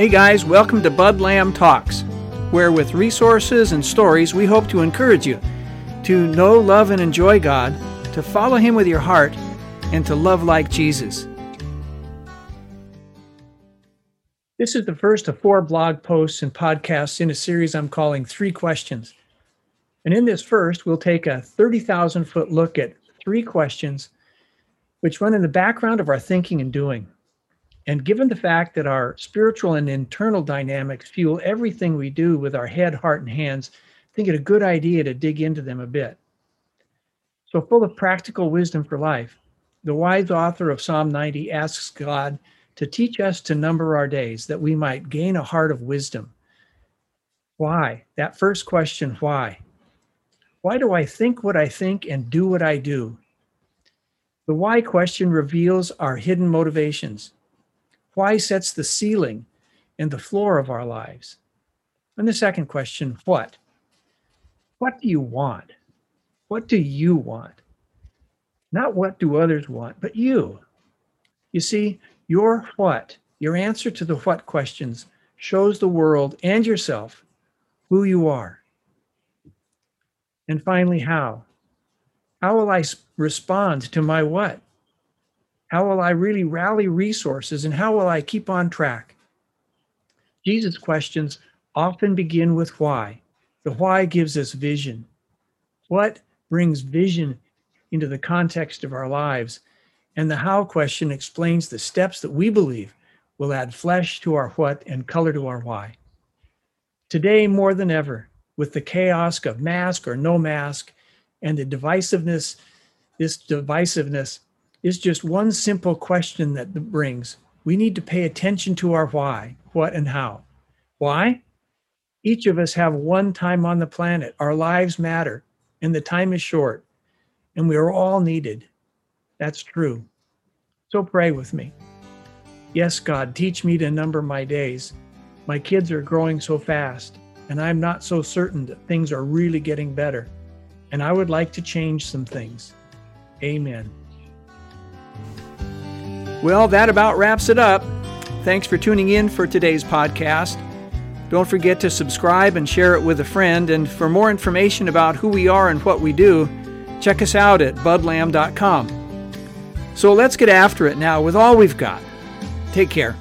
Hey guys, welcome to Bud Lamb Talks, where with resources and stories we hope to encourage you to know, love, and enjoy God, to follow Him with your heart, and to love like Jesus. This is the first of four blog posts and podcasts in a series I'm calling Three Questions. And in this first, we'll take a 30,000 foot look at three questions which run in the background of our thinking and doing. And given the fact that our spiritual and internal dynamics fuel everything we do with our head, heart, and hands, I think it a good idea to dig into them a bit. So, full of practical wisdom for life, the wise author of Psalm 90 asks God to teach us to number our days that we might gain a heart of wisdom. Why? That first question, why? Why do I think what I think and do what I do? The why question reveals our hidden motivations. Why sets the ceiling and the floor of our lives? And the second question, what? What do you want? What do you want? Not what do others want, but you. You see, your what, your answer to the what questions, shows the world and yourself who you are. And finally, how? How will I respond to my what? How will I really rally resources and how will I keep on track? Jesus' questions often begin with why. The why gives us vision. What brings vision into the context of our lives? And the how question explains the steps that we believe will add flesh to our what and color to our why. Today, more than ever, with the chaos of mask or no mask and the divisiveness, this divisiveness is just one simple question that brings. We need to pay attention to our why, what, and how. Why? Each of us have one time on the planet. Our lives matter, and the time is short, and we are all needed. That's true. So pray with me. Yes, God, teach me to number my days. My kids are growing so fast, and I'm not so certain that things are really getting better. And I would like to change some things. Amen. Well, that about wraps it up. Thanks for tuning in for today's podcast. Don't forget to subscribe and share it with a friend. And for more information about who we are and what we do, check us out at budlamb.com. So let's get after it now with all we've got. Take care.